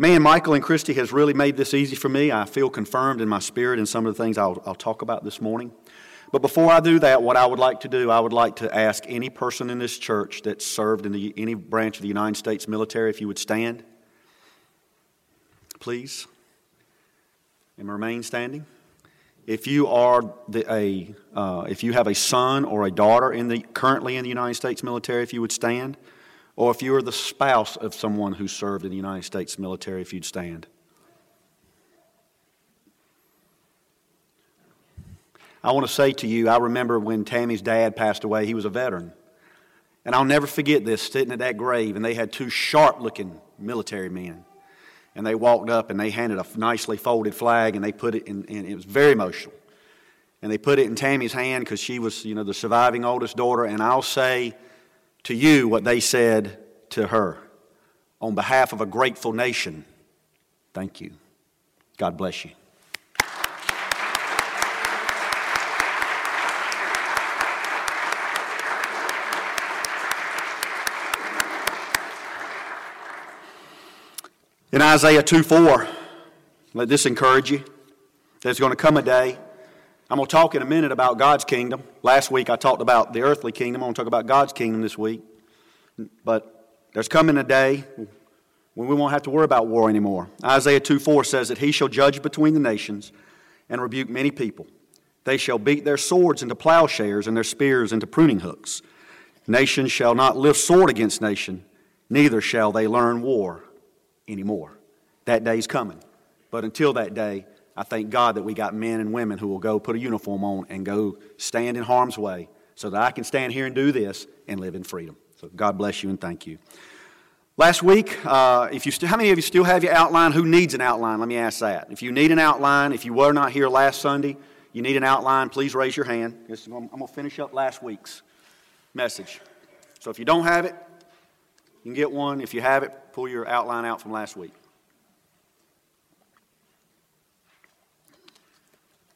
Man, Michael and Christy has really made this easy for me. I feel confirmed in my spirit in some of the things I'll, I'll talk about this morning. But before I do that, what I would like to do, I would like to ask any person in this church that served in the, any branch of the United States military if you would stand, please, and remain standing. If you are the, a, uh, if you have a son or a daughter in the, currently in the United States military, if you would stand or if you are the spouse of someone who served in the United States military, if you'd stand. I want to say to you, I remember when Tammy's dad passed away, he was a veteran. And I'll never forget this, sitting at that grave, and they had two sharp looking military men. And they walked up and they handed a nicely folded flag and they put it in, and it was very emotional. And they put it in Tammy's hand because she was, you know, the surviving oldest daughter. And I'll say, to you what they said to her. On behalf of a grateful nation, thank you. God bless you. In Isaiah 2 4, let this encourage you. There's going to come a day I'm going to talk in a minute about God's kingdom. Last week I talked about the earthly kingdom. I'm going to talk about God's kingdom this week. But there's coming a day when we won't have to worry about war anymore. Isaiah 2 4 says that he shall judge between the nations and rebuke many people. They shall beat their swords into plowshares and their spears into pruning hooks. Nation shall not lift sword against nation, neither shall they learn war anymore. That day's coming. But until that day, I thank God that we got men and women who will go put a uniform on and go stand in harm's way so that I can stand here and do this and live in freedom. So God bless you and thank you. Last week, uh, if you st- how many of you still have your outline? Who needs an outline? Let me ask that. If you need an outline, if you were not here last Sunday, you need an outline, please raise your hand. I'm going to finish up last week's message. So if you don't have it, you can get one. If you have it, pull your outline out from last week.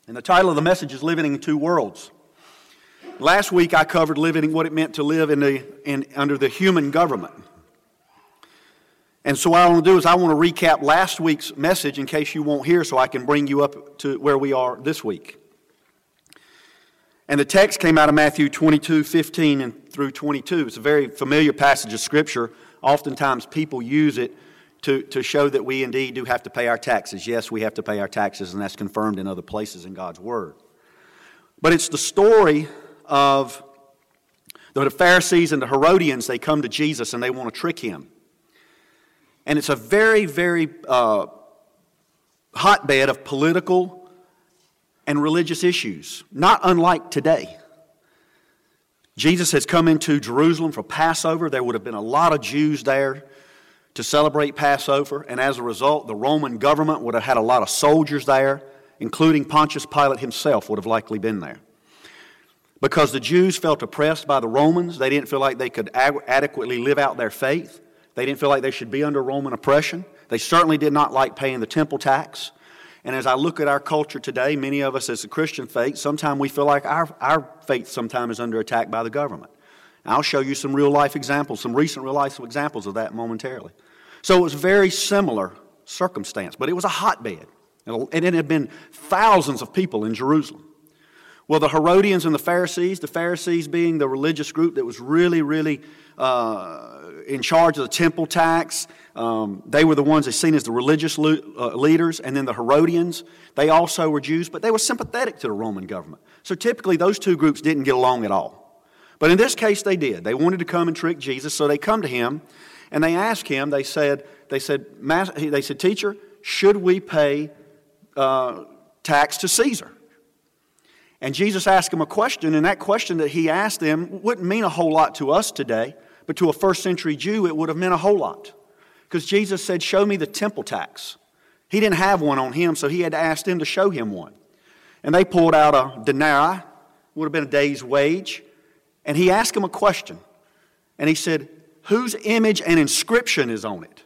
And the title of the message is Living in Two Worlds. Last week I covered living what it meant to live in the, in, under the human government. And so what I want to do is I want to recap last week's message in case you won't hear so I can bring you up to where we are this week. And the text came out of Matthew 22, 15 and through 22. It's a very familiar passage of Scripture. Oftentimes people use it to, to show that we indeed do have to pay our taxes. Yes, we have to pay our taxes, and that's confirmed in other places in God's Word. But it's the story of the Pharisees and the Herodians, they come to Jesus and they want to trick him. And it's a very, very uh, hotbed of political and religious issues, not unlike today. Jesus has come into Jerusalem for Passover. There would have been a lot of Jews there to celebrate Passover, and as a result, the Roman government would have had a lot of soldiers there, including Pontius Pilate himself would have likely been there. Because the Jews felt oppressed by the Romans, they didn't feel like they could adequately live out their faith. They didn't feel like they should be under Roman oppression. They certainly did not like paying the temple tax. And as I look at our culture today, many of us as a Christian faith, sometimes we feel like our, our faith sometimes is under attack by the government. I'll show you some real life examples, some recent real life examples of that momentarily. So it was very similar circumstance, but it was a hotbed. And it had been thousands of people in Jerusalem. Well, the Herodians and the Pharisees, the Pharisees being the religious group that was really, really uh, in charge of the temple tax, um, they were the ones that seen as the religious uh, leaders. And then the Herodians, they also were Jews, but they were sympathetic to the Roman government. So typically, those two groups didn't get along at all. But in this case, they did. They wanted to come and trick Jesus, so they come to him and they asked him. They said, "They said, they said, teacher, should we pay uh, tax to Caesar?" And Jesus asked him a question, and that question that he asked them wouldn't mean a whole lot to us today, but to a first century Jew, it would have meant a whole lot. Because Jesus said, Show me the temple tax. He didn't have one on him, so he had to ask them to show him one. And they pulled out a denarii, would have been a day's wage, and he asked him a question. And he said, Whose image and inscription is on it?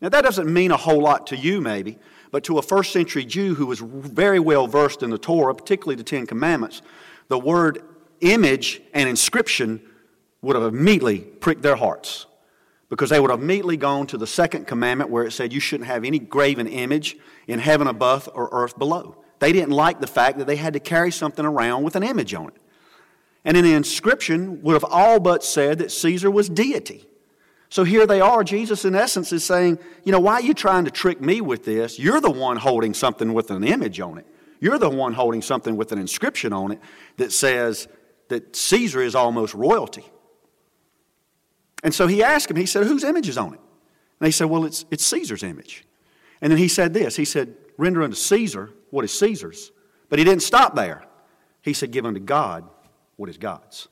Now, that doesn't mean a whole lot to you, maybe, but to a first century Jew who was very well versed in the Torah, particularly the Ten Commandments, the word image and inscription would have immediately pricked their hearts. because they would have immediately gone to the second commandment where it said you shouldn't have any graven image in heaven above or earth below. They didn't like the fact that they had to carry something around with an image on it. And the inscription would have all but said that Caesar was deity. So here they are. Jesus, in essence, is saying, You know, why are you trying to trick me with this? You're the one holding something with an image on it. You're the one holding something with an inscription on it that says that Caesar is almost royalty. And so he asked him, he said, Whose image is on it? And they said, Well, it's, it's Caesar's image. And then he said this He said, Render unto Caesar what is Caesar's. But he didn't stop there. He said, Give unto God what is God's.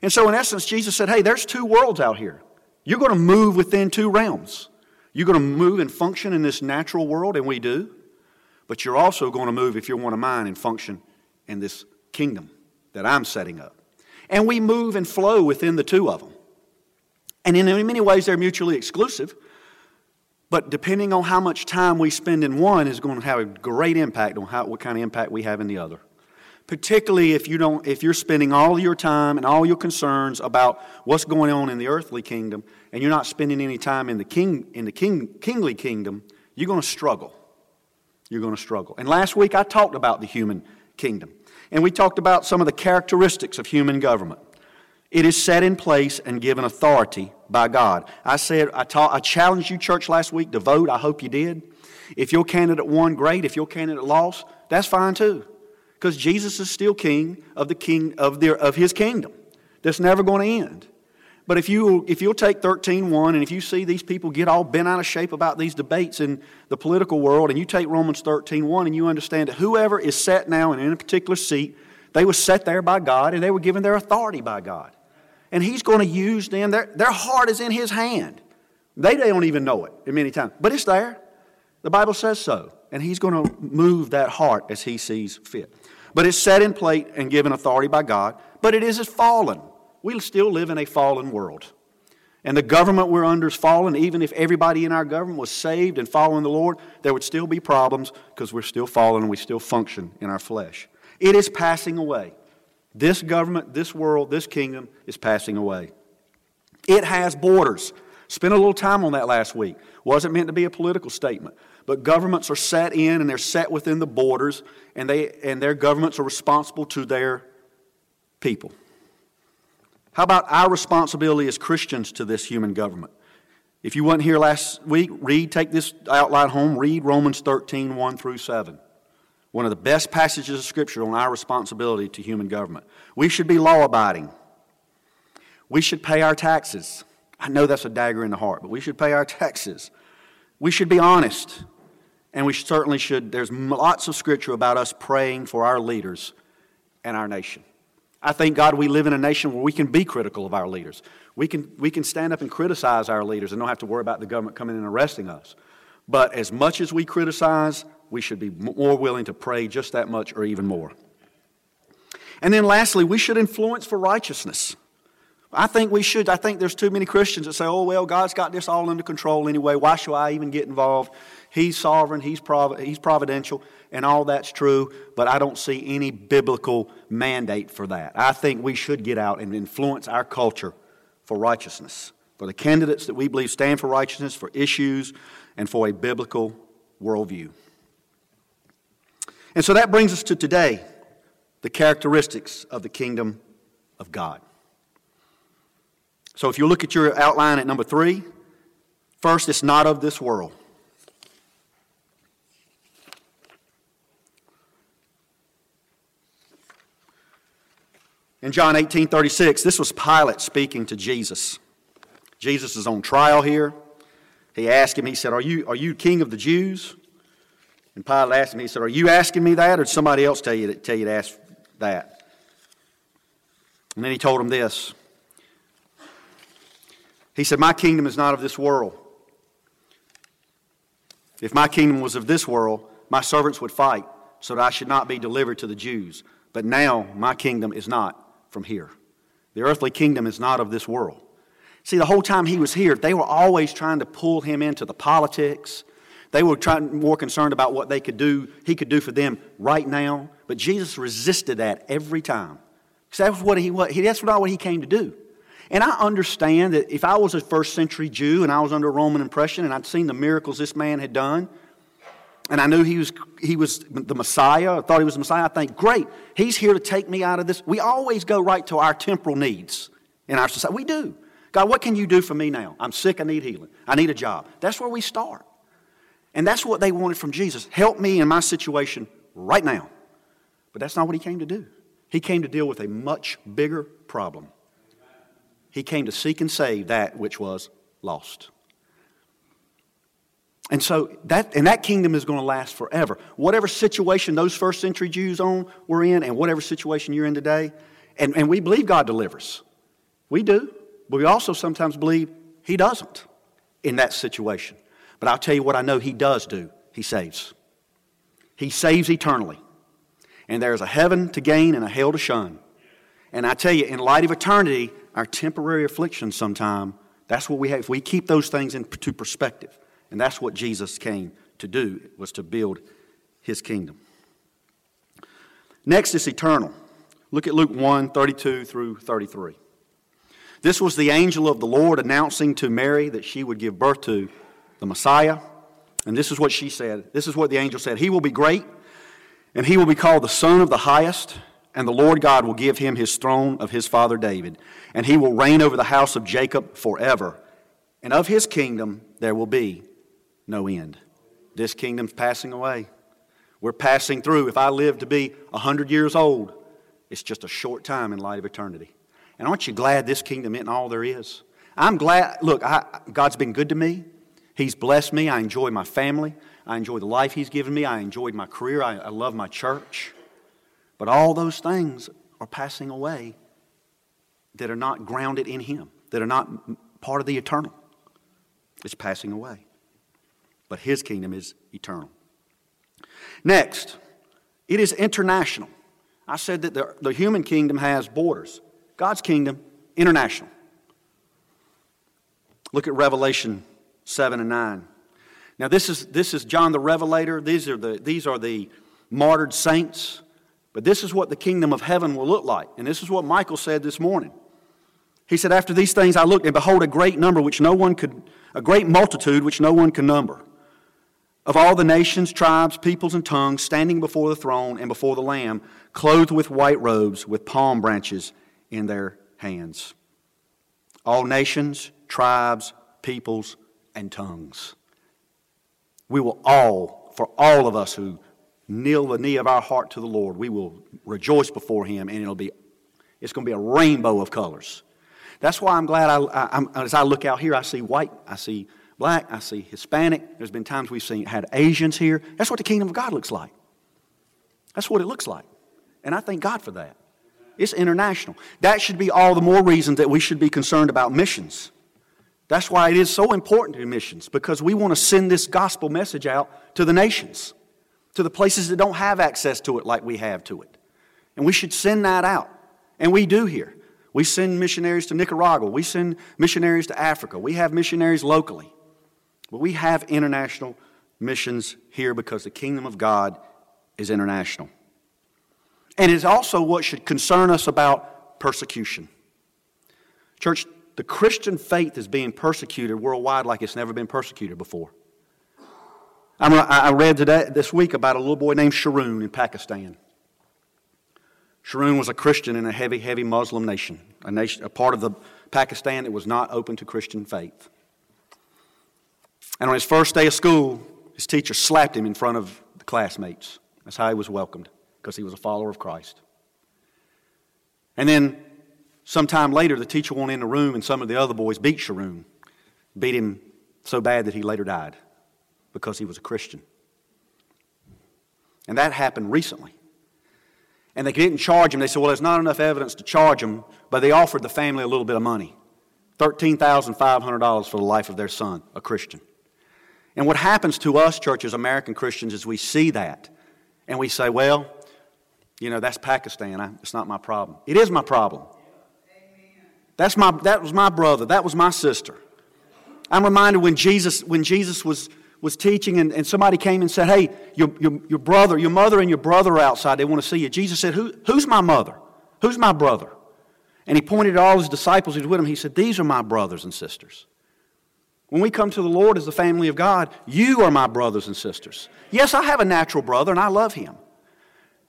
And so, in essence, Jesus said, Hey, there's two worlds out here. You're going to move within two realms. You're going to move and function in this natural world, and we do. But you're also going to move, if you're one of mine, and function in this kingdom that I'm setting up. And we move and flow within the two of them. And in many ways, they're mutually exclusive. But depending on how much time we spend in one is going to have a great impact on how, what kind of impact we have in the other. Particularly if, you don't, if you're spending all your time and all your concerns about what's going on in the earthly kingdom and you're not spending any time in the, king, in the king, kingly kingdom, you're going to struggle. You're going to struggle. And last week I talked about the human kingdom. And we talked about some of the characteristics of human government. It is set in place and given authority by God. I said, I, taught, I challenged you, church, last week to vote. I hope you did. If your candidate won, great. If your candidate lost, that's fine too. Because Jesus is still king of, the king of, the, of his kingdom. That's never going to end. But if, you, if you'll take 13.1 and if you see these people get all bent out of shape about these debates in the political world and you take Romans 13.1 and you understand that whoever is set now in a particular seat, they were set there by God and they were given their authority by God and He's going to use them. Their, their heart is in His hand. They don't even know it many times, but it's there. The Bible says so. And He's going to move that heart as He sees fit. But it's set in plate and given authority by God, but it is fallen. We still live in a fallen world. And the government we're under is fallen. Even if everybody in our government was saved and following the Lord, there would still be problems because we're still fallen and we still function in our flesh. It is passing away. This government, this world, this kingdom is passing away. It has borders. Spent a little time on that last week. Wasn't meant to be a political statement. But governments are set in and they're set within the borders, and, they, and their governments are responsible to their people. How about our responsibility as Christians to this human government? If you weren't here last week, read, take this outline home, read Romans 13, 1 through 7. One of the best passages of Scripture on our responsibility to human government. We should be law abiding. We should pay our taxes. I know that's a dagger in the heart, but we should pay our taxes. We should be honest. And we certainly should. There's lots of Scripture about us praying for our leaders and our nation. I thank God we live in a nation where we can be critical of our leaders. We can, we can stand up and criticize our leaders and don't have to worry about the government coming in and arresting us. But as much as we criticize, we should be more willing to pray just that much or even more. And then lastly, we should influence for righteousness. I think we should. I think there's too many Christians that say, oh, well, God's got this all under control anyway. Why should I even get involved? He's sovereign, He's, prov- he's providential, and all that's true, but I don't see any biblical mandate for that. I think we should get out and influence our culture for righteousness, for the candidates that we believe stand for righteousness, for issues, and for a biblical worldview. And so that brings us to today the characteristics of the kingdom of God. So if you look at your outline at number three, first, it's not of this world. In John 18 36, this was Pilate speaking to Jesus. Jesus is on trial here. He asked him, he said, Are you, are you king of the Jews? And Pilate asked him, he said, Are you asking me that, or did somebody else tell you to, tell you to ask that? And then he told him this. He said, My kingdom is not of this world. If my kingdom was of this world, my servants would fight so that I should not be delivered to the Jews. But now my kingdom is not from here. The earthly kingdom is not of this world. See, the whole time he was here, they were always trying to pull him into the politics they were trying, more concerned about what they could do, he could do for them right now. But Jesus resisted that every time. Because that's what he, what, that's not what he came to do. And I understand that if I was a first century Jew and I was under Roman oppression and I'd seen the miracles this man had done, and I knew he was, he was the Messiah, I thought he was the Messiah, I think, great, he's here to take me out of this. We always go right to our temporal needs in our society. We do. God, what can you do for me now? I'm sick, I need healing, I need a job. That's where we start. And that's what they wanted from Jesus. Help me in my situation right now. But that's not what he came to do. He came to deal with a much bigger problem. He came to seek and save that which was lost. And so that and that kingdom is going to last forever. Whatever situation those first century Jews on were in, and whatever situation you're in today, and, and we believe God delivers. We do, but we also sometimes believe He doesn't in that situation. But I'll tell you what I know He does do. He saves. He saves eternally. And there's a heaven to gain and a hell to shun. And I tell you, in light of eternity, our temporary affliction sometime, that's what we have. If we keep those things into perspective, and that's what Jesus came to do, was to build his kingdom. Next is eternal. Look at Luke 1 32 through 33. This was the angel of the Lord announcing to Mary that she would give birth to the Messiah. And this is what she said. This is what the angel said He will be great, and he will be called the Son of the Highest, and the Lord God will give him his throne of his father David, and he will reign over the house of Jacob forever. And of his kingdom there will be no end. This kingdom's passing away. We're passing through. If I live to be 100 years old, it's just a short time in light of eternity. And aren't you glad this kingdom isn't all there is? I'm glad, look, I, God's been good to me. He's blessed me. I enjoy my family. I enjoy the life He's given me. I enjoyed my career. I, I love my church. But all those things are passing away that are not grounded in Him, that are not part of the eternal. It's passing away but his kingdom is eternal. Next, it is international. I said that the, the human kingdom has borders, God's kingdom, international. Look at Revelation 7 and 9. Now, this is, this is John the Revelator. These are the, these are the martyred saints. But this is what the kingdom of heaven will look like. And this is what Michael said this morning. He said, After these things I looked, and behold, a great number which no one could, a great multitude which no one can number of all the nations, tribes, peoples, and tongues standing before the throne and before the Lamb, clothed with white robes, with palm branches in their hands. All nations, tribes, peoples, and tongues. We will all, for all of us who kneel the knee of our heart to the Lord, we will rejoice before Him, and it'll be, it's going to be a rainbow of colors. That's why I'm glad I, i'm as I look out here, I see white, I see black, I see Hispanic. There's been times we've seen had Asians here. That's what the kingdom of God looks like. That's what it looks like. And I thank God for that. It's international. That should be all the more reason that we should be concerned about missions. That's why it is so important to missions, because we want to send this gospel message out to the nations, to the places that don't have access to it like we have to it. And we should send that out. And we do here. We send missionaries to Nicaragua. We send missionaries to Africa. We have missionaries locally. But we have international missions here because the kingdom of God is international. And it's also what should concern us about persecution. Church, the Christian faith is being persecuted worldwide like it's never been persecuted before. I read today, this week about a little boy named Sharoon in Pakistan. Sharoon was a Christian in a heavy, heavy Muslim nation, a, nation, a part of the Pakistan that was not open to Christian faith. And on his first day of school, his teacher slapped him in front of the classmates. That's how he was welcomed, because he was a follower of Christ. And then sometime later, the teacher went in the room, and some of the other boys beat Sharoon, beat him so bad that he later died because he was a Christian. And that happened recently. And they didn't charge him. They said, well, there's not enough evidence to charge him, but they offered the family a little bit of money $13,500 for the life of their son, a Christian. And what happens to us, churches, American Christians, is we see that and we say, well, you know, that's Pakistan. I, it's not my problem. It is my problem. That's my, that was my brother. That was my sister. I'm reminded when Jesus, when Jesus was, was teaching and, and somebody came and said, Hey, your, your, your brother, your mother and your brother are outside. They want to see you. Jesus said, Who, Who's my mother? Who's my brother? And he pointed to all his disciples who was with him. He said, These are my brothers and sisters. When we come to the Lord as the family of God, you are my brothers and sisters. Yes, I have a natural brother and I love him.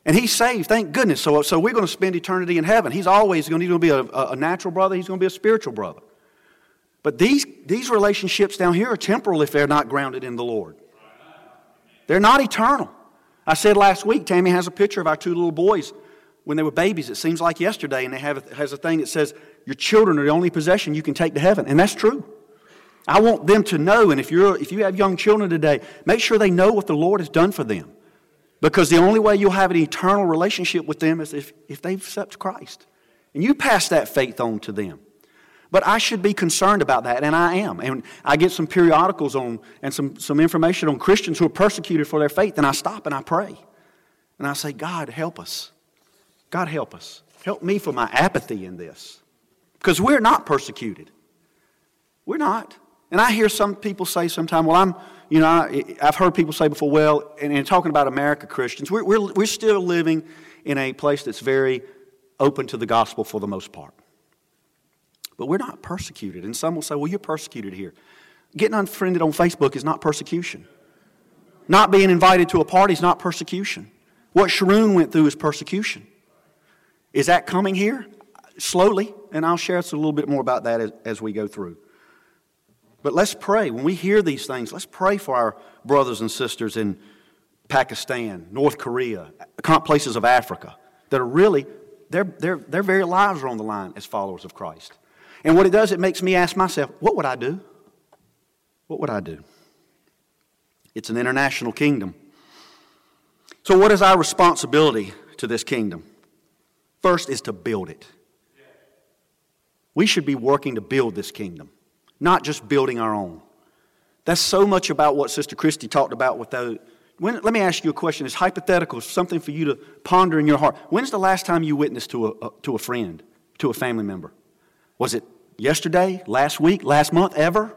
And he's saved, thank goodness. So, so we're going to spend eternity in heaven. He's always going to be a, a natural brother, he's going to be a spiritual brother. But these, these relationships down here are temporal if they're not grounded in the Lord. They're not eternal. I said last week, Tammy has a picture of our two little boys when they were babies. It seems like yesterday, and they have has a thing that says, Your children are the only possession you can take to heaven. And that's true. I want them to know, and if, you're, if you have young children today, make sure they know what the Lord has done for them. Because the only way you'll have an eternal relationship with them is if, if they've accepted Christ. And you pass that faith on to them. But I should be concerned about that, and I am. And I get some periodicals on and some, some information on Christians who are persecuted for their faith, and I stop and I pray. And I say, God, help us. God, help us. Help me for my apathy in this. Because we're not persecuted. We're not. And I hear some people say sometimes, well, I'm, you know, I, have heard people say before, well, and, and talking about America Christians, we're, we're, we're still living in a place that's very open to the gospel for the most part. But we're not persecuted. And some will say, well, you're persecuted here. Getting unfriended on Facebook is not persecution. Not being invited to a party is not persecution. What Sharon went through is persecution. Is that coming here? Slowly, and I'll share a little bit more about that as, as we go through. But let's pray. When we hear these things, let's pray for our brothers and sisters in Pakistan, North Korea, places of Africa that are really, their, their, their very lives are on the line as followers of Christ. And what it does, it makes me ask myself, what would I do? What would I do? It's an international kingdom. So, what is our responsibility to this kingdom? First is to build it. We should be working to build this kingdom, not just building our own. That's so much about what Sister Christie talked about with those. When, let me ask you a question. It's hypothetical, something for you to ponder in your heart. When's the last time you witnessed to a, a, to a friend, to a family member? Was it yesterday, last week, last month, ever?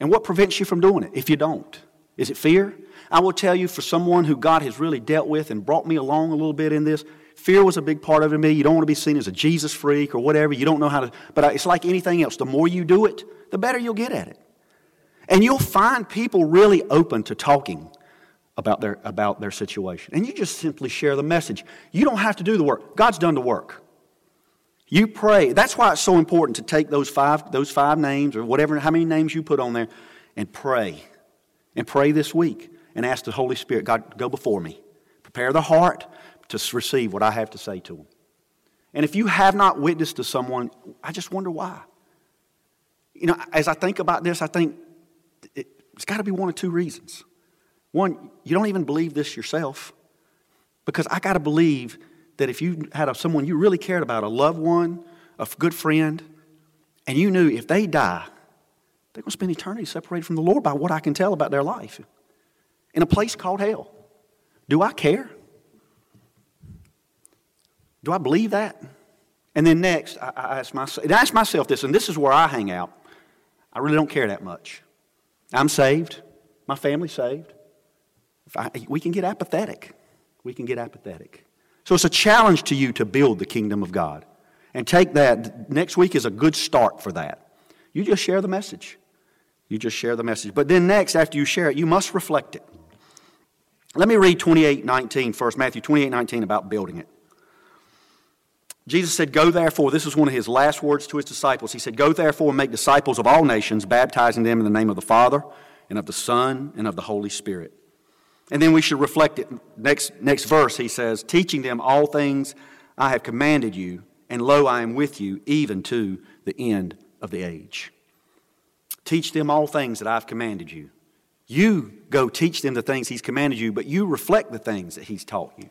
And what prevents you from doing it if you don't? Is it fear? I will tell you, for someone who God has really dealt with and brought me along a little bit in this, Fear was a big part of it to me. You don't want to be seen as a Jesus freak or whatever. You don't know how to, but it's like anything else. The more you do it, the better you'll get at it. And you'll find people really open to talking about their, about their situation. And you just simply share the message. You don't have to do the work, God's done the work. You pray. That's why it's so important to take those five, those five names or whatever, how many names you put on there, and pray. And pray this week and ask the Holy Spirit, God, go before me. Prepare the heart, to receive what I have to say to them. And if you have not witnessed to someone, I just wonder why. You know, as I think about this, I think it's got to be one of two reasons. One, you don't even believe this yourself, because I got to believe that if you had a, someone you really cared about, a loved one, a good friend, and you knew if they die, they're going to spend eternity separated from the Lord by what I can tell about their life in a place called hell. Do I care? Do I believe that? And then next, I, I ask, myself, I ask myself this, and this is where I hang out. I really don't care that much. I'm saved. My family's saved. I, we can get apathetic. We can get apathetic. So it's a challenge to you to build the kingdom of God. And take that. Next week is a good start for that. You just share the message. You just share the message. But then next, after you share it, you must reflect it. Let me read 28 19 first, Matthew 28 19 about building it. Jesus said, Go therefore, this was one of his last words to his disciples. He said, Go therefore and make disciples of all nations, baptizing them in the name of the Father, and of the Son, and of the Holy Spirit. And then we should reflect it. Next, next verse, he says, Teaching them all things I have commanded you, and lo, I am with you even to the end of the age. Teach them all things that I've commanded you. You go teach them the things he's commanded you, but you reflect the things that he's taught you.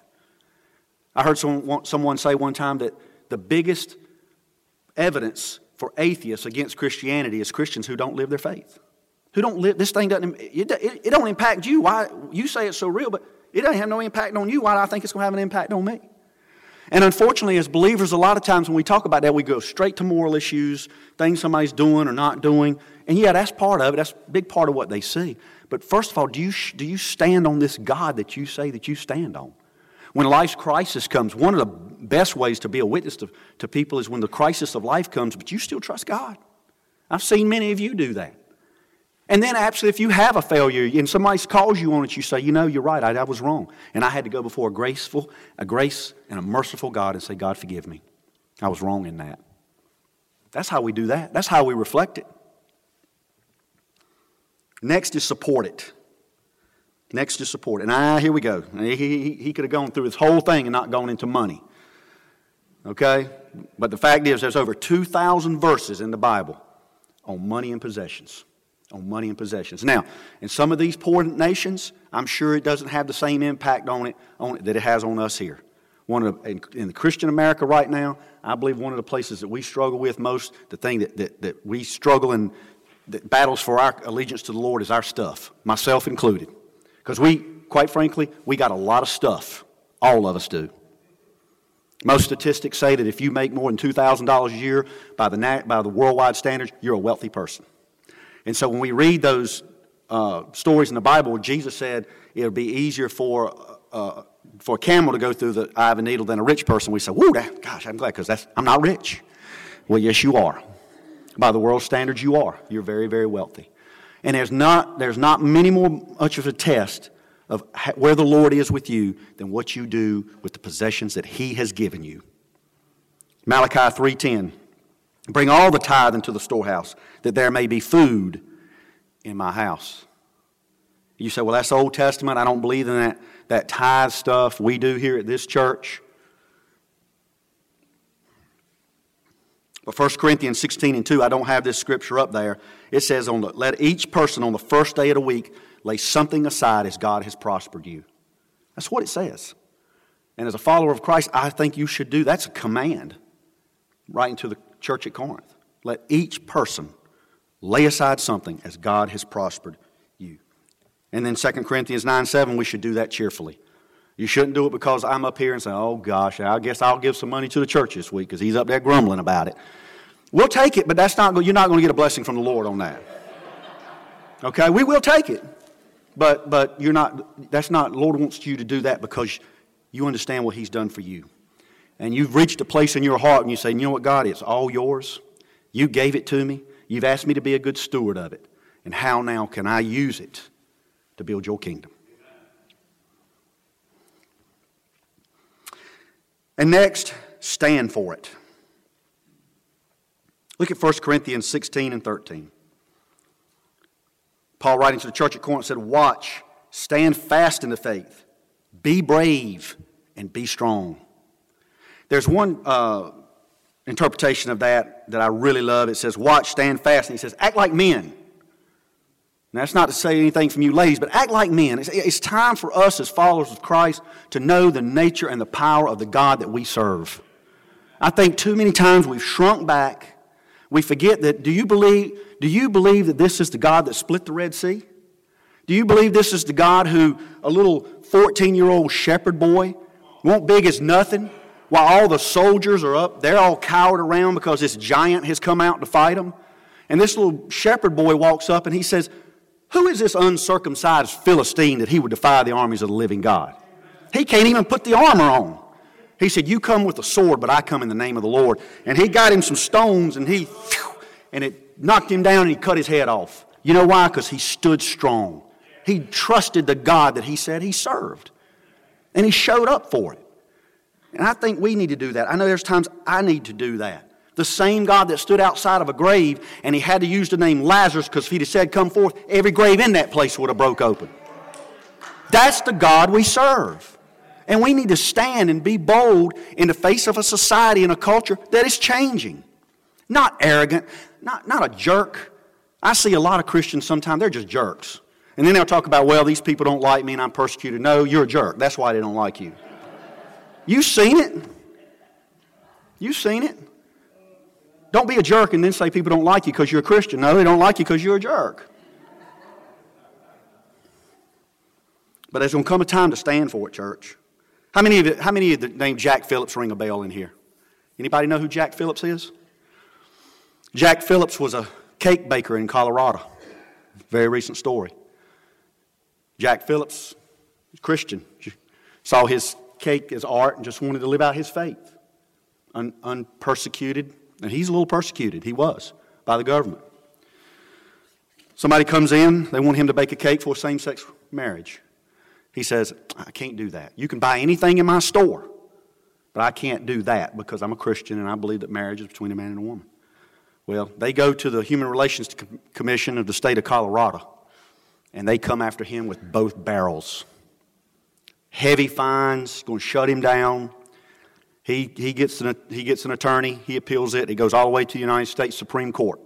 I heard someone, someone say one time that the biggest evidence for atheists against Christianity is Christians who don't live their faith. Who don't live, this thing doesn't, it, it, it don't impact you. Why, you say it's so real, but it doesn't have no impact on you. Why do I think it's going to have an impact on me? And unfortunately, as believers, a lot of times when we talk about that, we go straight to moral issues, things somebody's doing or not doing. And yeah, that's part of it. That's a big part of what they see. But first of all, do you, do you stand on this God that you say that you stand on? When life's crisis comes, one of the best ways to be a witness to, to people is when the crisis of life comes, but you still trust God. I've seen many of you do that. And then, actually, if you have a failure and somebody calls you on it, you say, You know, you're right, I, I was wrong. And I had to go before a graceful, a grace and a merciful God and say, God, forgive me. I was wrong in that. That's how we do that. That's how we reflect it. Next is support it. Next is support. And ah, here we go. He, he, he could have gone through this whole thing and not gone into money. Okay? But the fact is, there's over 2,000 verses in the Bible on money and possessions. On money and possessions. Now, in some of these poor nations, I'm sure it doesn't have the same impact on it, on it that it has on us here. One of, in, in the Christian America right now, I believe one of the places that we struggle with most, the thing that, that, that we struggle and that battles for our allegiance to the Lord is our stuff, myself included. Because we, quite frankly, we got a lot of stuff. All of us do. Most statistics say that if you make more than $2,000 a year by the, by the worldwide standards, you're a wealthy person. And so when we read those uh, stories in the Bible, Jesus said it would be easier for, uh, for a camel to go through the eye of a needle than a rich person. We say, whoa, that, gosh, I'm glad because I'm not rich. Well, yes, you are. By the world standards, you are. You're very, very wealthy. And there's not, there's not many more much of a test of where the Lord is with you than what you do with the possessions that He has given you. Malachi 3:10. Bring all the tithe into the storehouse, that there may be food in my house. You say, well, that's Old Testament. I don't believe in that, that tithe stuff we do here at this church. But 1 Corinthians 16 and 2, I don't have this scripture up there. It says, on the, Let each person on the first day of the week lay something aside as God has prospered you. That's what it says. And as a follower of Christ, I think you should do that's a command right into the church at Corinth. Let each person lay aside something as God has prospered you. And then 2 Corinthians 9 7, we should do that cheerfully. You shouldn't do it because I'm up here and say, oh gosh, I guess I'll give some money to the church this week because he's up there grumbling about it. We'll take it, but that's not, you're not going to get a blessing from the Lord on that. Okay, we will take it. But, but you're not, that's not, Lord wants you to do that because you understand what He's done for you. And you've reached a place in your heart and you say, you know what, God, it's all yours. You gave it to me. You've asked me to be a good steward of it. And how now can I use it to build your kingdom? And next, stand for it. Look at 1 Corinthians 16 and 13. Paul, writing to the church at Corinth, said, Watch, stand fast in the faith, be brave, and be strong. There's one uh, interpretation of that that I really love. It says, Watch, stand fast. And he says, Act like men. Now, that's not to say anything from you ladies, but act like men. It's, it's time for us as followers of Christ to know the nature and the power of the God that we serve. I think too many times we've shrunk back. We forget that. Do you believe, do you believe that this is the God that split the Red Sea? Do you believe this is the God who a little 14 year old shepherd boy won't big as nothing while all the soldiers are up? They're all cowered around because this giant has come out to fight them. And this little shepherd boy walks up and he says, who is this uncircumcised Philistine that he would defy the armies of the living God? He can't even put the armor on. He said, You come with a sword, but I come in the name of the Lord. And he got him some stones and he, and it knocked him down and he cut his head off. You know why? Because he stood strong. He trusted the God that he said he served. And he showed up for it. And I think we need to do that. I know there's times I need to do that. The same God that stood outside of a grave and he had to use the name Lazarus because if he'd have said, Come forth, every grave in that place would have broke open. That's the God we serve. And we need to stand and be bold in the face of a society and a culture that is changing. Not arrogant, not, not a jerk. I see a lot of Christians sometimes, they're just jerks. And then they'll talk about, well, these people don't like me and I'm persecuted. No, you're a jerk. That's why they don't like you. You've seen it. You've seen it. Don't be a jerk and then say people don't like you because you're a Christian. No, they don't like you because you're a jerk. But there's going to come a time to stand for it, church. How many of you, how many of the name Jack Phillips ring a bell in here? Anybody know who Jack Phillips is? Jack Phillips was a cake baker in Colorado. Very recent story. Jack Phillips, Christian, saw his cake as art and just wanted to live out his faith, un, unpersecuted. And he's a little persecuted. He was by the government. Somebody comes in, they want him to bake a cake for same sex marriage. He says, I can't do that. You can buy anything in my store, but I can't do that because I'm a Christian and I believe that marriage is between a man and a woman. Well, they go to the Human Relations Commission of the state of Colorado and they come after him with both barrels. Heavy fines, going to shut him down. He, he, gets an, he gets an attorney, he appeals it, it goes all the way to the United States Supreme Court.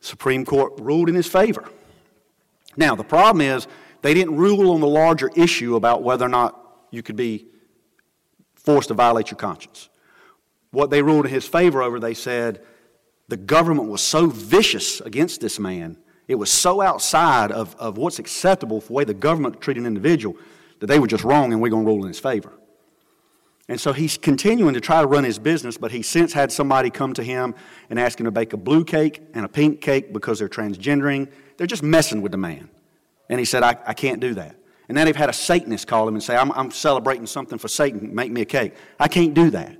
Supreme Court ruled in his favor. Now, the problem is they didn't rule on the larger issue about whether or not you could be forced to violate your conscience. What they ruled in his favor over, they said the government was so vicious against this man, it was so outside of, of what's acceptable for the way the government treated an individual that they were just wrong and we're going to rule in his favor. And so he's continuing to try to run his business, but he's since had somebody come to him and ask him to bake a blue cake and a pink cake because they're transgendering. They're just messing with the man. And he said, I, I can't do that. And then they've had a Satanist call him and say, I'm, I'm celebrating something for Satan, make me a cake. I can't do that.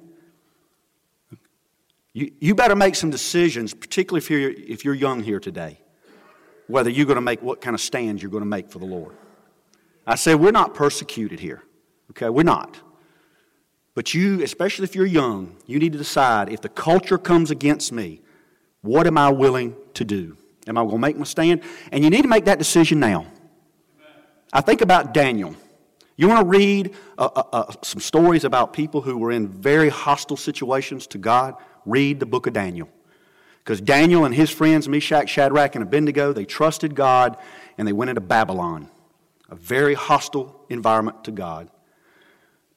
You, you better make some decisions, particularly if you're, if you're young here today, whether you're going to make what kind of stand you're going to make for the Lord. I say, we're not persecuted here. Okay, we're not. But you, especially if you're young, you need to decide if the culture comes against me, what am I willing to do? Am I going to make my stand? And you need to make that decision now. I think about Daniel. You want to read uh, uh, uh, some stories about people who were in very hostile situations to God? Read the book of Daniel. Because Daniel and his friends, Meshach, Shadrach, and Abednego, they trusted God and they went into Babylon, a very hostile environment to God.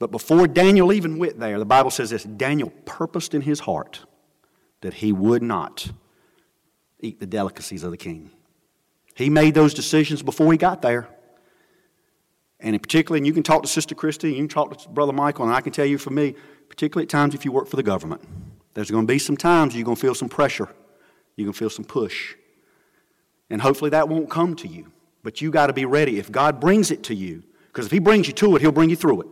But before Daniel even went there, the Bible says this Daniel purposed in his heart that he would not eat the delicacies of the king. He made those decisions before he got there. And in particular, and you can talk to Sister Christy, you can talk to Brother Michael, and I can tell you for me, particularly at times if you work for the government, there's going to be some times you're going to feel some pressure. You're going to feel some push. And hopefully that won't come to you. But you got to be ready. If God brings it to you, because if He brings you to it, He'll bring you through it.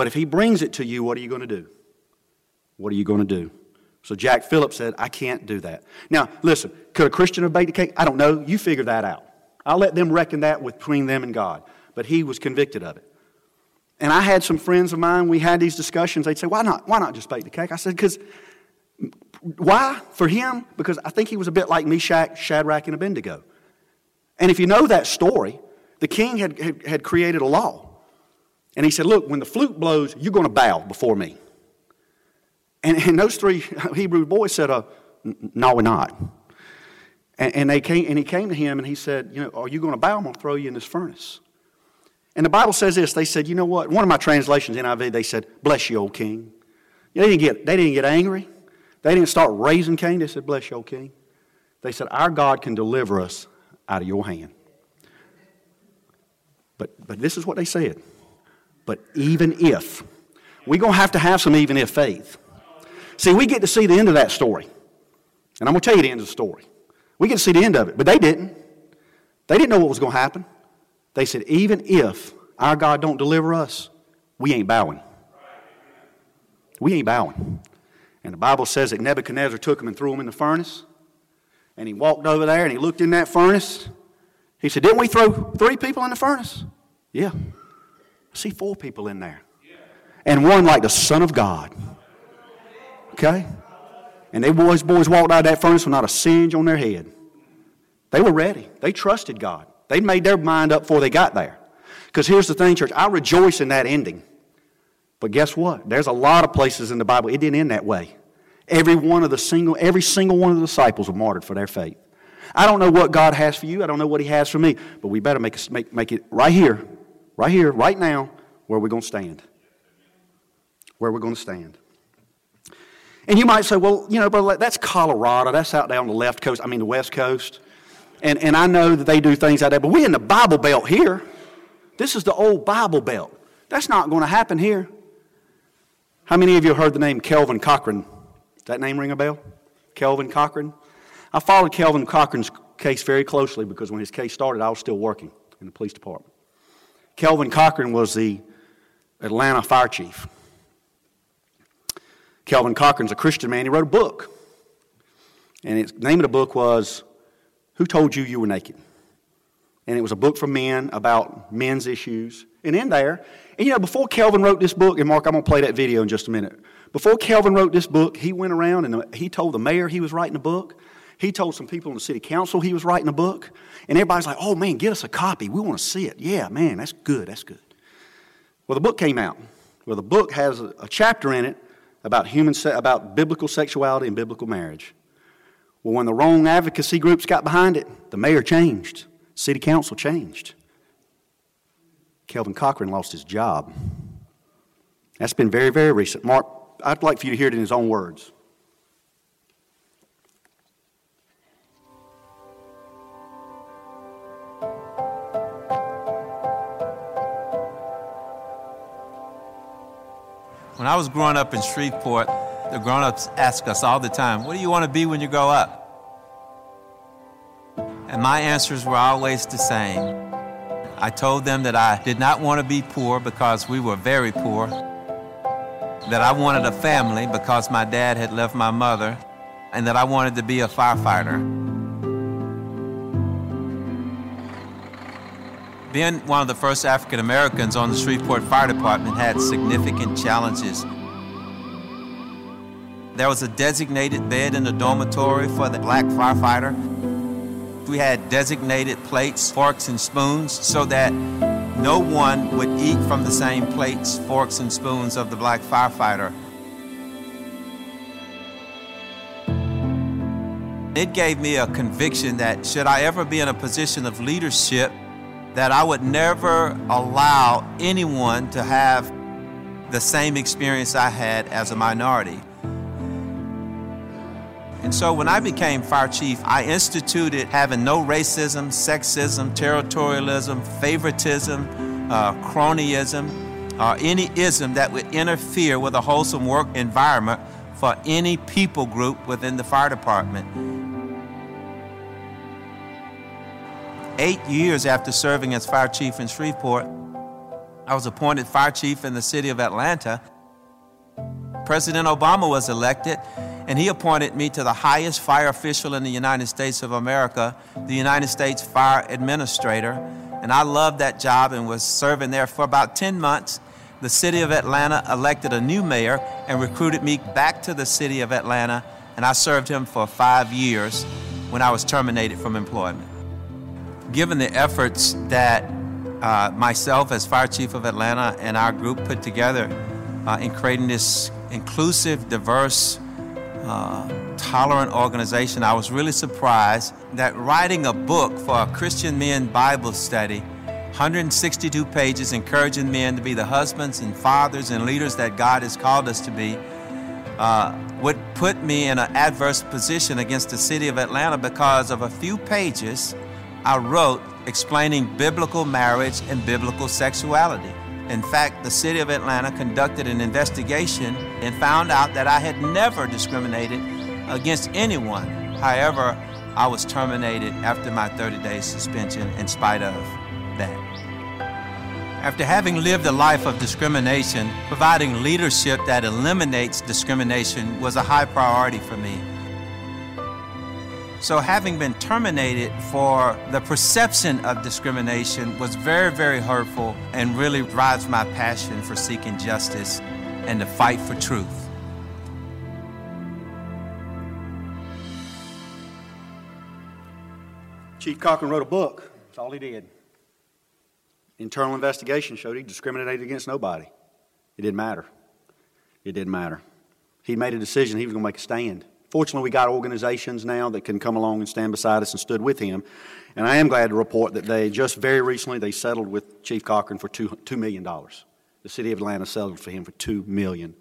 But if he brings it to you, what are you going to do? What are you going to do? So Jack Phillips said, I can't do that. Now, listen, could a Christian have baked a cake? I don't know. You figure that out. I'll let them reckon that between them and God. But he was convicted of it. And I had some friends of mine, we had these discussions. They'd say, Why not? Why not just bake the cake? I said, Because why? For him? Because I think he was a bit like Meshach, Shadrach, and Abednego. And if you know that story, the king had, had, had created a law and he said, Look, when the flute blows, you're going to bow before me. And, and those three Hebrew boys said, uh, No, we're not. And, and, they came, and he came to him and he said, You know, are you going to bow? I'm going to throw you in this furnace. And the Bible says this. They said, You know what? One of my translations, NIV, they said, Bless you, old king. They didn't get, they didn't get angry. They didn't start raising Cain. They said, Bless you, old king. They said, Our God can deliver us out of your hand. But, but this is what they said. But even if, we're going to have to have some even if faith. See, we get to see the end of that story. And I'm going to tell you the end of the story. We get to see the end of it, but they didn't. They didn't know what was going to happen. They said, even if our God don't deliver us, we ain't bowing. We ain't bowing. And the Bible says that Nebuchadnezzar took him and threw him in the furnace. And he walked over there and he looked in that furnace. He said, Didn't we throw three people in the furnace? Yeah. I see four people in there. And one like the Son of God. Okay? And they boys, boys walked out of that furnace with not a singe on their head. They were ready. They trusted God. They made their mind up before they got there. Because here's the thing, church, I rejoice in that ending. But guess what? There's a lot of places in the Bible it didn't end that way. Every one of the single, every single one of the disciples were martyred for their faith. I don't know what God has for you. I don't know what He has for me. But we better make, make, make it right here right here, right now, where we're going to stand. Where we're going to stand. And you might say, well, you know, but that's Colorado. That's out there on the left coast, I mean, the west coast. And, and I know that they do things out there, but we're in the Bible Belt here. This is the old Bible Belt. That's not going to happen here. How many of you heard the name Kelvin Cochran? Does that name ring a bell? Kelvin Cochran? I followed Kelvin Cochran's case very closely because when his case started, I was still working in the police department. Kelvin Cochran was the Atlanta fire chief. Kelvin Cochran's a Christian man. He wrote a book. And the name of the book was Who Told You You Were Naked? And it was a book for men about men's issues. And in there, and you know, before Kelvin wrote this book, and Mark, I'm going to play that video in just a minute. Before Kelvin wrote this book, he went around and he told the mayor he was writing a book. He told some people in the city council he was writing a book. And everybody's like, oh man, get us a copy. We want to see it. Yeah, man, that's good. That's good. Well, the book came out. Well, the book has a, chapter in it about human se- about biblical sexuality and biblical marriage. Well, when the wrong advocacy groups got behind it, the mayor changed, city council changed. Kelvin Cochran lost his job. That's been very, very recent. Mark, I'd like for you to hear it in his own words. When I was growing up in Shreveport, the grown ups ask us all the time, What do you want to be when you grow up? And my answers were always the same. I told them that I did not want to be poor because we were very poor, that I wanted a family because my dad had left my mother, and that I wanted to be a firefighter. Being one of the first African Americans on the Shreveport Fire Department had significant challenges. There was a designated bed in the dormitory for the black firefighter. We had designated plates, forks, and spoons so that no one would eat from the same plates, forks, and spoons of the black firefighter. It gave me a conviction that should I ever be in a position of leadership, that I would never allow anyone to have the same experience I had as a minority. And so when I became fire chief, I instituted having no racism, sexism, territorialism, favoritism, uh, cronyism, or any ism that would interfere with a wholesome work environment for any people group within the fire department. Eight years after serving as fire chief in Shreveport, I was appointed fire chief in the city of Atlanta. President Obama was elected, and he appointed me to the highest fire official in the United States of America, the United States Fire Administrator. And I loved that job and was serving there for about 10 months. The city of Atlanta elected a new mayor and recruited me back to the city of Atlanta, and I served him for five years when I was terminated from employment given the efforts that uh, myself as fire chief of Atlanta and our group put together uh, in creating this inclusive, diverse, uh, tolerant organization, I was really surprised that writing a book for a Christian men Bible study, 162 pages encouraging men to be the husbands and fathers and leaders that God has called us to be, uh, would put me in an adverse position against the city of Atlanta because of a few pages I wrote explaining biblical marriage and biblical sexuality. In fact, the city of Atlanta conducted an investigation and found out that I had never discriminated against anyone. However, I was terminated after my 30 day suspension in spite of that. After having lived a life of discrimination, providing leadership that eliminates discrimination was a high priority for me. So, having been terminated for the perception of discrimination was very, very hurtful and really drives my passion for seeking justice and to fight for truth. Chief Cochran wrote a book. That's all he did. Internal investigation showed he discriminated against nobody. It didn't matter. It didn't matter. He made a decision he was going to make a stand. Fortunately, we got organizations now that can come along and stand beside us and stood with him. And I am glad to report that they just very recently they settled with Chief Cochran for two, $2 million. The city of Atlanta settled for him for $2 million.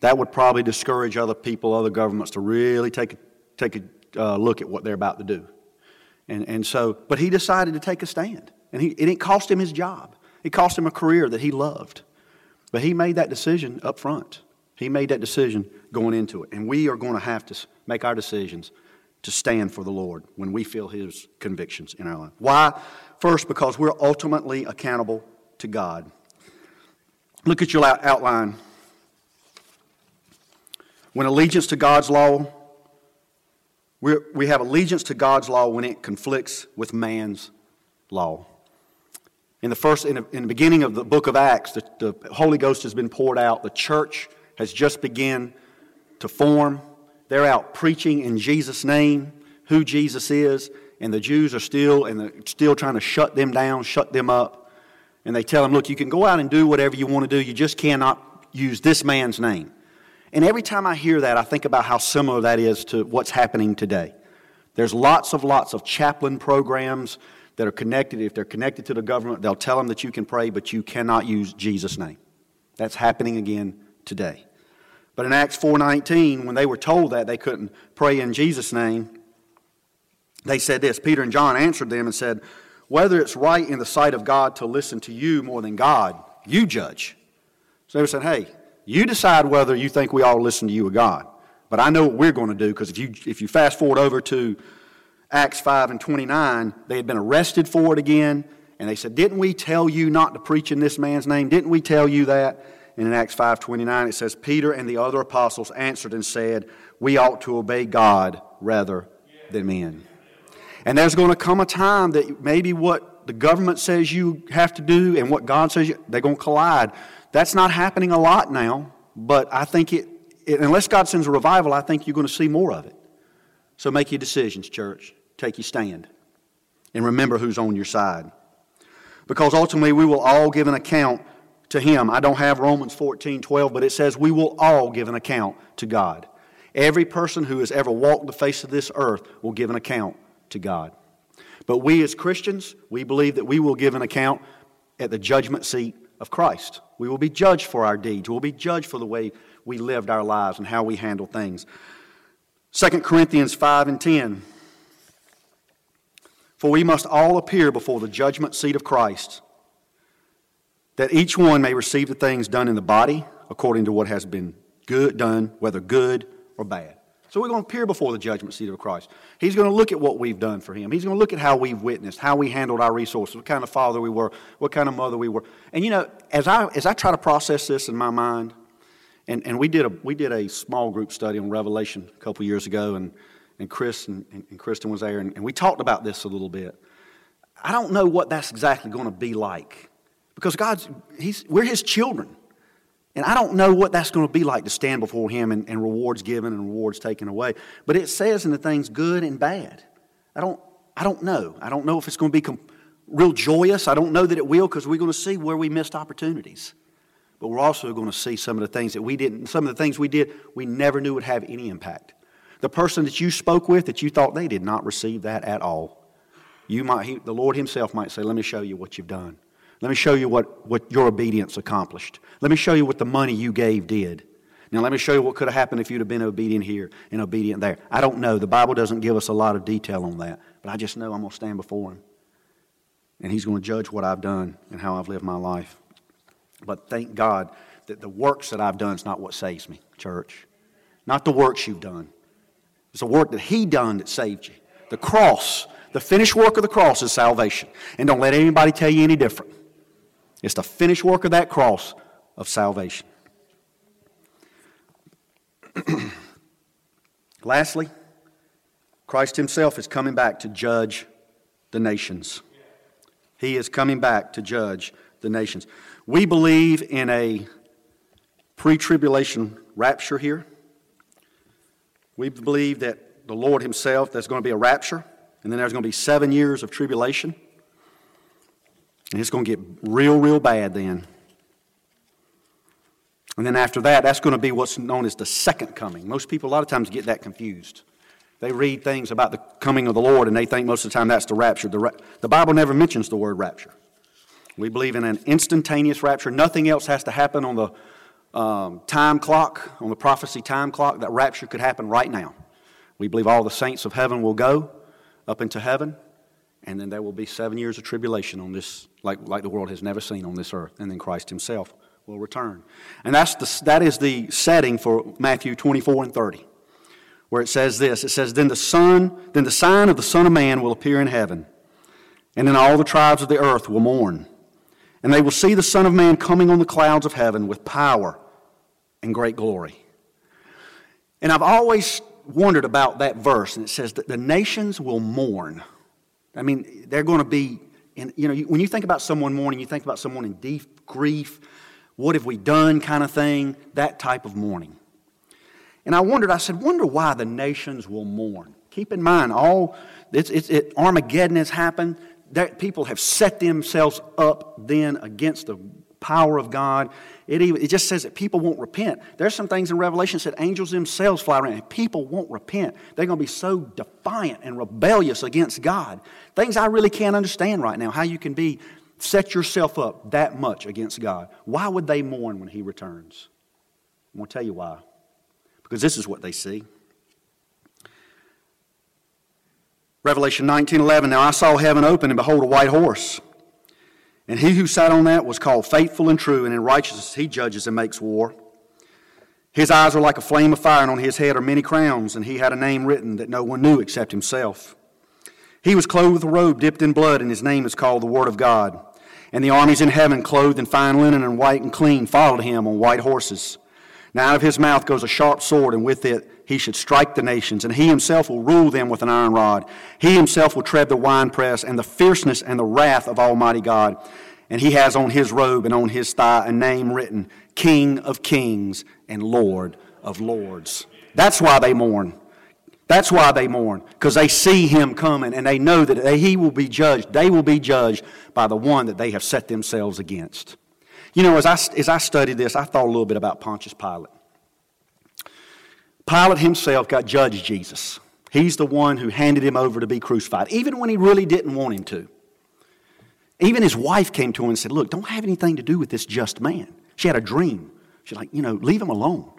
That would probably discourage other people, other governments to really take a, take a uh, look at what they're about to do. And, and so, but he decided to take a stand. And, he, it cost him his job. It cost him a career that he loved. But he made that decision up front. He made that decision going into it. And we are going to have to make our decisions to stand for the Lord when we feel His convictions in our life. Why? First, because we're ultimately accountable to God. Look at your outline. When allegiance to God's law, we we have allegiance to God's law when it conflicts with man's law. In the first, in the, in the beginning of the book of Acts, the, the Holy Ghost has been poured out. The church has just begun to form. They're out preaching in Jesus' name who Jesus is, and the Jews are still and still trying to shut them down, shut them up. And they tell them, look, you can go out and do whatever you want to do. You just cannot use this man's name. And every time I hear that, I think about how similar that is to what's happening today. There's lots of lots of chaplain programs that are connected. If they're connected to the government, they'll tell them that you can pray, but you cannot use Jesus' name. That's happening again today. But in Acts 4:19, when they were told that they couldn't pray in Jesus' name, they said this. Peter and John answered them and said, "Whether it's right in the sight of God to listen to you more than God, you judge." So they said, "Hey, you decide whether you think we all listen to you or God." But I know what we're going to do because if you if you fast forward over to Acts 5 and 29, they had been arrested for it again. And they said, Didn't we tell you not to preach in this man's name? Didn't we tell you that? And in Acts 5:29 it says Peter and the other apostles answered and said, "We ought to obey God rather than men." And there's going to come a time that maybe what the government says you have to do and what God says you, they're going to collide. That's not happening a lot now, but I think it, it unless God sends a revival, I think you're going to see more of it. So make your decisions, church take your stand. And remember who's on your side. Because ultimately, we will all give an account to Him. I don't have Romans 14 12, but it says we will all give an account to God. Every person who has ever walked the face of this earth will give an account to God. But we as Christians, we believe that we will give an account at the judgment seat of Christ. We will be judged for our deeds. We'll be judged for the way we lived our lives and how we handle things. 2 Corinthians 5 and 10 for we must all appear before the judgment seat of Christ, that each one may receive the things done in the body according to what has been good done, whether good or bad. So we're going to appear before the judgment seat of Christ. He's going to look at what we've done for him. He's going to look at how we've witnessed, how we handled our resources, what kind of father we were, what kind of mother we were. And you know, as I as I try to process this in my mind, and, and we did a we did a small group study on Revelation a couple years ago, and and Chris and, and Kristen was there, and, and we talked about this a little bit. I don't know what that's exactly going to be like because God's, he's, we're His children. And I don't know what that's going to be like to stand before Him and, and rewards given and rewards taken away. But it says in the things good and bad. I don't, I don't know. I don't know if it's going to be com- real joyous. I don't know that it will because we're going to see where we missed opportunities. But we're also going to see some of the things that we didn't, some of the things we did we never knew would have any impact. The person that you spoke with that you thought they did not receive that at all. You might, he, the Lord Himself might say, Let me show you what you've done. Let me show you what, what your obedience accomplished. Let me show you what the money you gave did. Now, let me show you what could have happened if you'd have been obedient here and obedient there. I don't know. The Bible doesn't give us a lot of detail on that, but I just know I'm going to stand before Him. And He's going to judge what I've done and how I've lived my life. But thank God that the works that I've done is not what saves me, church. Not the works you've done. It's the work that He done that saved you. The cross, the finished work of the cross is salvation. And don't let anybody tell you any different. It's the finished work of that cross of salvation. Lastly, Christ Himself is coming back to judge the nations. He is coming back to judge the nations. We believe in a pre tribulation rapture here. We believe that the Lord Himself, there's going to be a rapture, and then there's going to be seven years of tribulation. And it's going to get real, real bad then. And then after that, that's going to be what's known as the second coming. Most people, a lot of times, get that confused. They read things about the coming of the Lord, and they think most of the time that's the rapture. The, ra- the Bible never mentions the word rapture. We believe in an instantaneous rapture. Nothing else has to happen on the um, time clock, on the prophecy time clock, that rapture could happen right now. We believe all the saints of heaven will go up into heaven, and then there will be seven years of tribulation on this, like, like the world has never seen on this earth, and then Christ Himself will return. And that's the, that is the setting for Matthew 24 and 30, where it says this It says, Then the Son, then the sign of the Son of Man will appear in heaven, and then all the tribes of the earth will mourn And they will see the Son of Man coming on the clouds of heaven with power and great glory. And I've always wondered about that verse, and it says that the nations will mourn. I mean, they're going to be, in, you know, when you think about someone mourning, you think about someone in deep grief, what have we done kind of thing, that type of mourning. And I wondered, I said, wonder why the nations will mourn. Keep in mind, all it's, it's, it, Armageddon has happened. That people have set themselves up then against the power of God. It, even, it just says that people won't repent. There's some things in Revelation that said angels themselves fly around and people won't repent. They're going to be so defiant and rebellious against God. Things I really can't understand right now, how you can be set yourself up that much against God. Why would they mourn when He returns? I'm going to tell you why. Because this is what they see. Revelation 19 11. Now I saw heaven open, and behold, a white horse. And he who sat on that was called faithful and true, and in righteousness he judges and makes war. His eyes are like a flame of fire, and on his head are many crowns, and he had a name written that no one knew except himself. He was clothed with a robe dipped in blood, and his name is called the Word of God. And the armies in heaven, clothed in fine linen and white and clean, followed him on white horses. Now out of his mouth goes a sharp sword, and with it he should strike the nations, and he himself will rule them with an iron rod. He himself will tread the winepress and the fierceness and the wrath of Almighty God. And he has on his robe and on his thigh a name written King of Kings and Lord of Lords. That's why they mourn. That's why they mourn, because they see him coming and they know that he will be judged. They will be judged by the one that they have set themselves against. You know, as I, as I studied this, I thought a little bit about Pontius Pilate. Pilate himself got judged Jesus. He's the one who handed him over to be crucified, even when he really didn't want him to. Even his wife came to him and said, Look, don't have anything to do with this just man. She had a dream. She's like, You know, leave him alone.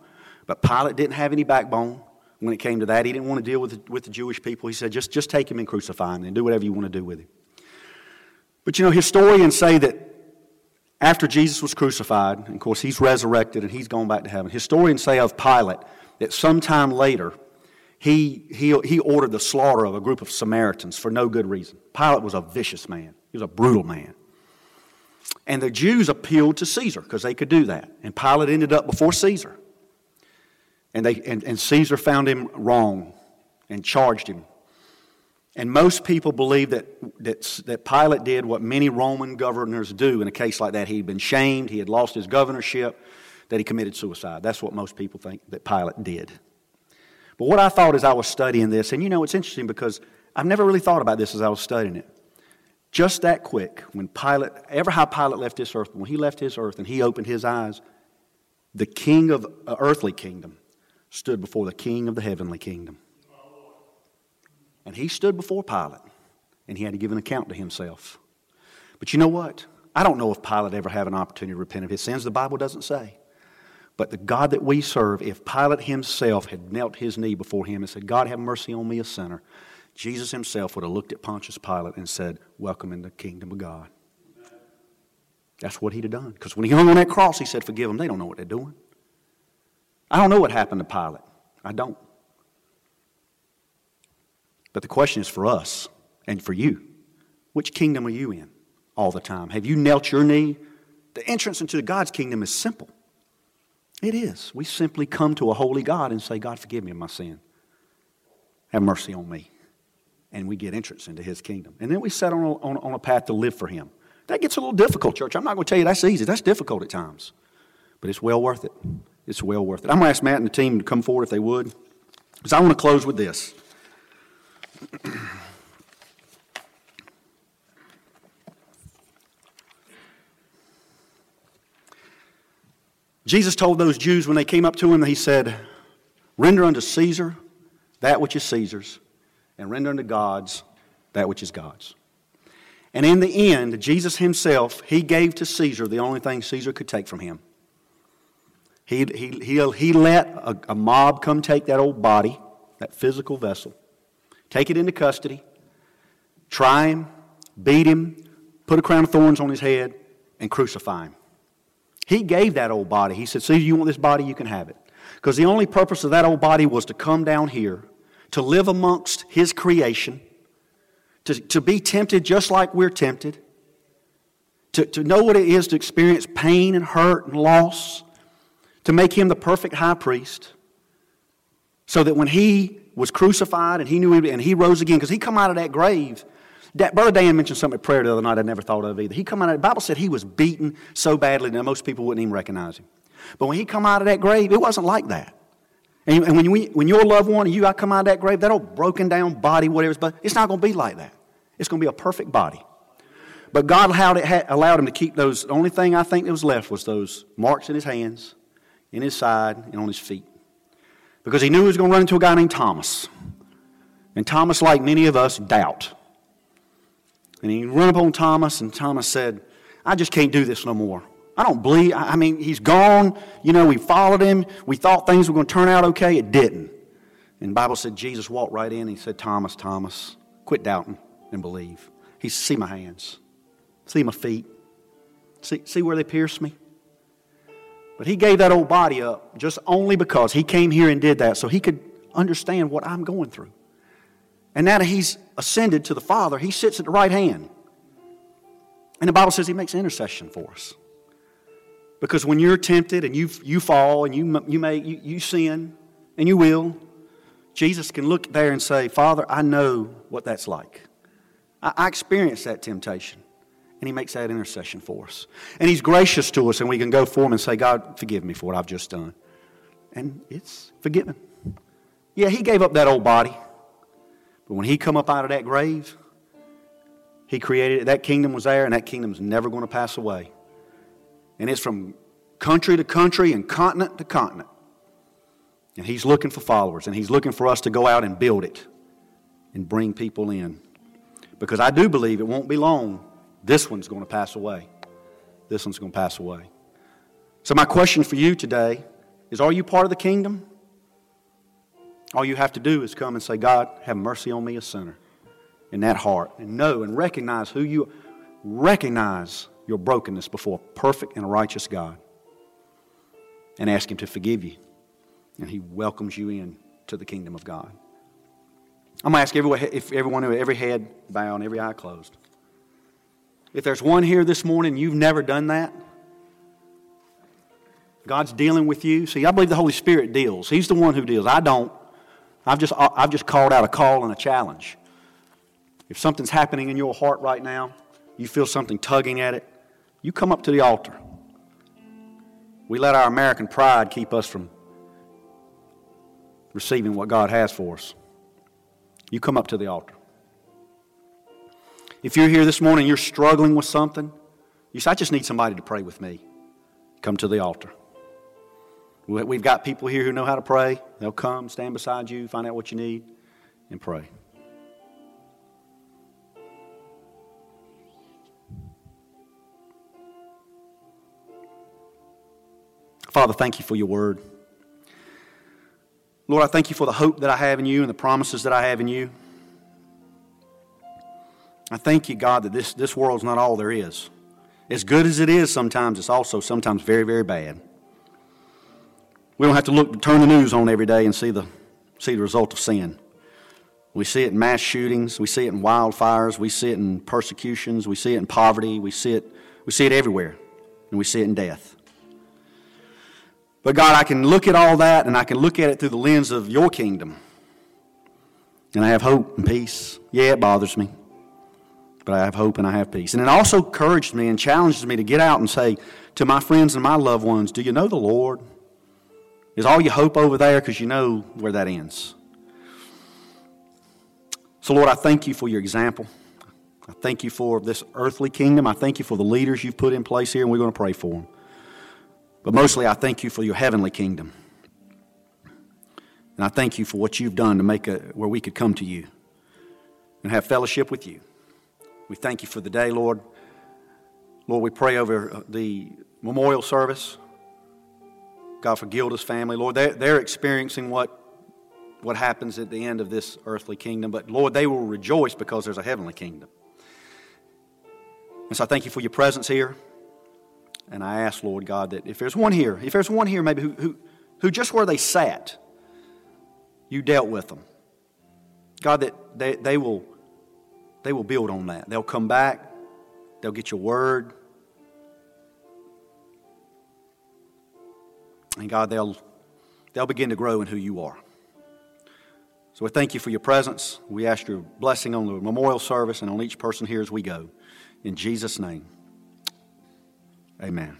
But Pilate didn't have any backbone when it came to that. He didn't want to deal with the, with the Jewish people. He said, just, just take him and crucify him and do whatever you want to do with him. But you know, historians say that after Jesus was crucified, and of course he's resurrected and he's gone back to heaven, historians say of Pilate that sometime later he, he, he ordered the slaughter of a group of Samaritans for no good reason. Pilate was a vicious man, he was a brutal man. And the Jews appealed to Caesar because they could do that. And Pilate ended up before Caesar. And, they, and, and Caesar found him wrong and charged him and most people believe that, that, that Pilate did what many Roman governors do in a case like that. He'd been shamed, he had lost his governorship, that he committed suicide. That's what most people think that Pilate did. But what I thought as I was studying this, and you know, it's interesting because I've never really thought about this as I was studying it. Just that quick, when Pilate, ever how Pilate left this earth, when he left his earth and he opened his eyes, the king of uh, earthly kingdom stood before the king of the heavenly kingdom. And he stood before Pilate and he had to give an account to himself. But you know what? I don't know if Pilate ever had an opportunity to repent of his sins. The Bible doesn't say. But the God that we serve, if Pilate himself had knelt his knee before him and said, God, have mercy on me, a sinner, Jesus himself would have looked at Pontius Pilate and said, Welcome in the kingdom of God. That's what he'd have done. Because when he hung on that cross, he said, Forgive them. They don't know what they're doing. I don't know what happened to Pilate. I don't. But the question is for us and for you which kingdom are you in all the time? Have you knelt your knee? The entrance into God's kingdom is simple. It is. We simply come to a holy God and say, God, forgive me of my sin. Have mercy on me. And we get entrance into his kingdom. And then we set on a, on, on a path to live for him. That gets a little difficult, church. I'm not going to tell you that's easy. That's difficult at times. But it's well worth it. It's well worth it. I'm going to ask Matt and the team to come forward if they would. Because I want to close with this. Jesus told those Jews when they came up to him, he said, Render unto Caesar that which is Caesar's, and render unto God's that which is God's. And in the end, Jesus himself, he gave to Caesar the only thing Caesar could take from him. He, he, he, he let a, a mob come take that old body, that physical vessel, take it into custody, try him, beat him, put a crown of thorns on his head, and crucify him. He gave that old body. He said, See, you want this body? You can have it. Because the only purpose of that old body was to come down here, to live amongst his creation, to, to be tempted just like we're tempted, to, to know what it is to experience pain and hurt and loss, to make him the perfect high priest, so that when he was crucified and he knew and he rose again, because he come out of that grave. That, Brother Dan mentioned something at prayer the other night I never thought of either. He come out of, the Bible said he was beaten so badly that most people wouldn't even recognize him. But when he come out of that grave, it wasn't like that. And, and when, we, when your loved one and you I come out of that grave, that old broken down body, whatever, but it's not going to be like that. It's going to be a perfect body. But God allowed, it, allowed him to keep those. The only thing I think that was left was those marks in his hands, in his side, and on his feet. Because he knew he was going to run into a guy named Thomas. And Thomas, like many of us, doubt. And he run up on Thomas, and Thomas said, I just can't do this no more. I don't believe, I mean, he's gone. You know, we followed him. We thought things were going to turn out okay. It didn't. And the Bible said Jesus walked right in. And he said, Thomas, Thomas, quit doubting and believe. He said, see my hands. See my feet. See, see where they pierced me? But he gave that old body up just only because he came here and did that so he could understand what I'm going through. And now that he's ascended to the Father, he sits at the right hand. And the Bible says he makes intercession for us. Because when you're tempted and you, you fall and you, you, may, you, you sin, and you will, Jesus can look there and say, Father, I know what that's like. I, I experienced that temptation. And he makes that intercession for us. And he's gracious to us, and we can go for him and say, God, forgive me for what I've just done. And it's forgiven. Yeah, he gave up that old body. But when he come up out of that grave, he created it. That kingdom was there, and that kingdom's never going to pass away. And it's from country to country and continent to continent. And he's looking for followers, and he's looking for us to go out and build it and bring people in. Because I do believe it won't be long. This one's going to pass away. This one's going to pass away. So, my question for you today is Are you part of the kingdom? All you have to do is come and say, God, have mercy on me, a sinner, in that heart, and know and recognize who you recognize your brokenness before a perfect and righteous God, and ask Him to forgive you, and He welcomes you in to the kingdom of God. I'm going to ask everyone, if everyone, every head bowed, every eye closed. If there's one here this morning, you've never done that, God's dealing with you. See, I believe the Holy Spirit deals. He's the one who deals. I don't. I've just, I've just called out a call and a challenge. If something's happening in your heart right now, you feel something tugging at it, you come up to the altar. We let our American pride keep us from receiving what God has for us. You come up to the altar. If you're here this morning, you're struggling with something, you say, I just need somebody to pray with me. Come to the altar. We've got people here who know how to pray. They'll come, stand beside you, find out what you need, and pray. Father, thank you for your word. Lord, I thank you for the hope that I have in you and the promises that I have in you. I thank you, God, that this, this world's not all there is. As good as it is sometimes, it's also sometimes very, very bad. We don't have to look, turn the news on every day and see the, see the result of sin. We see it in mass shootings, we see it in wildfires, we see it in persecutions, we see it in poverty, we see it, we see it everywhere, and we see it in death. But God, I can look at all that and I can look at it through the lens of your kingdom. And I have hope and peace. Yeah, it bothers me. But I have hope and I have peace. And it also encouraged me and challenged me to get out and say to my friends and my loved ones, Do you know the Lord? Is all your hope over there? Because you know where that ends. So, Lord, I thank you for your example. I thank you for this earthly kingdom. I thank you for the leaders you've put in place here, and we're going to pray for them. But mostly, I thank you for your heavenly kingdom. And I thank you for what you've done to make a, where we could come to you and have fellowship with you. We thank you for the day, Lord. Lord, we pray over uh, the memorial service. God, for Gilda's family. Lord, they're, they're experiencing what, what happens at the end of this earthly kingdom, but Lord, they will rejoice because there's a heavenly kingdom. And so I thank you for your presence here. And I ask, Lord God, that if there's one here, if there's one here maybe who, who, who just where they sat, you dealt with them. God, that they, they, will, they will build on that. They'll come back, they'll get your word. And God, they'll, they'll begin to grow in who you are. So we thank you for your presence. We ask your blessing on the memorial service and on each person here as we go. In Jesus' name, amen.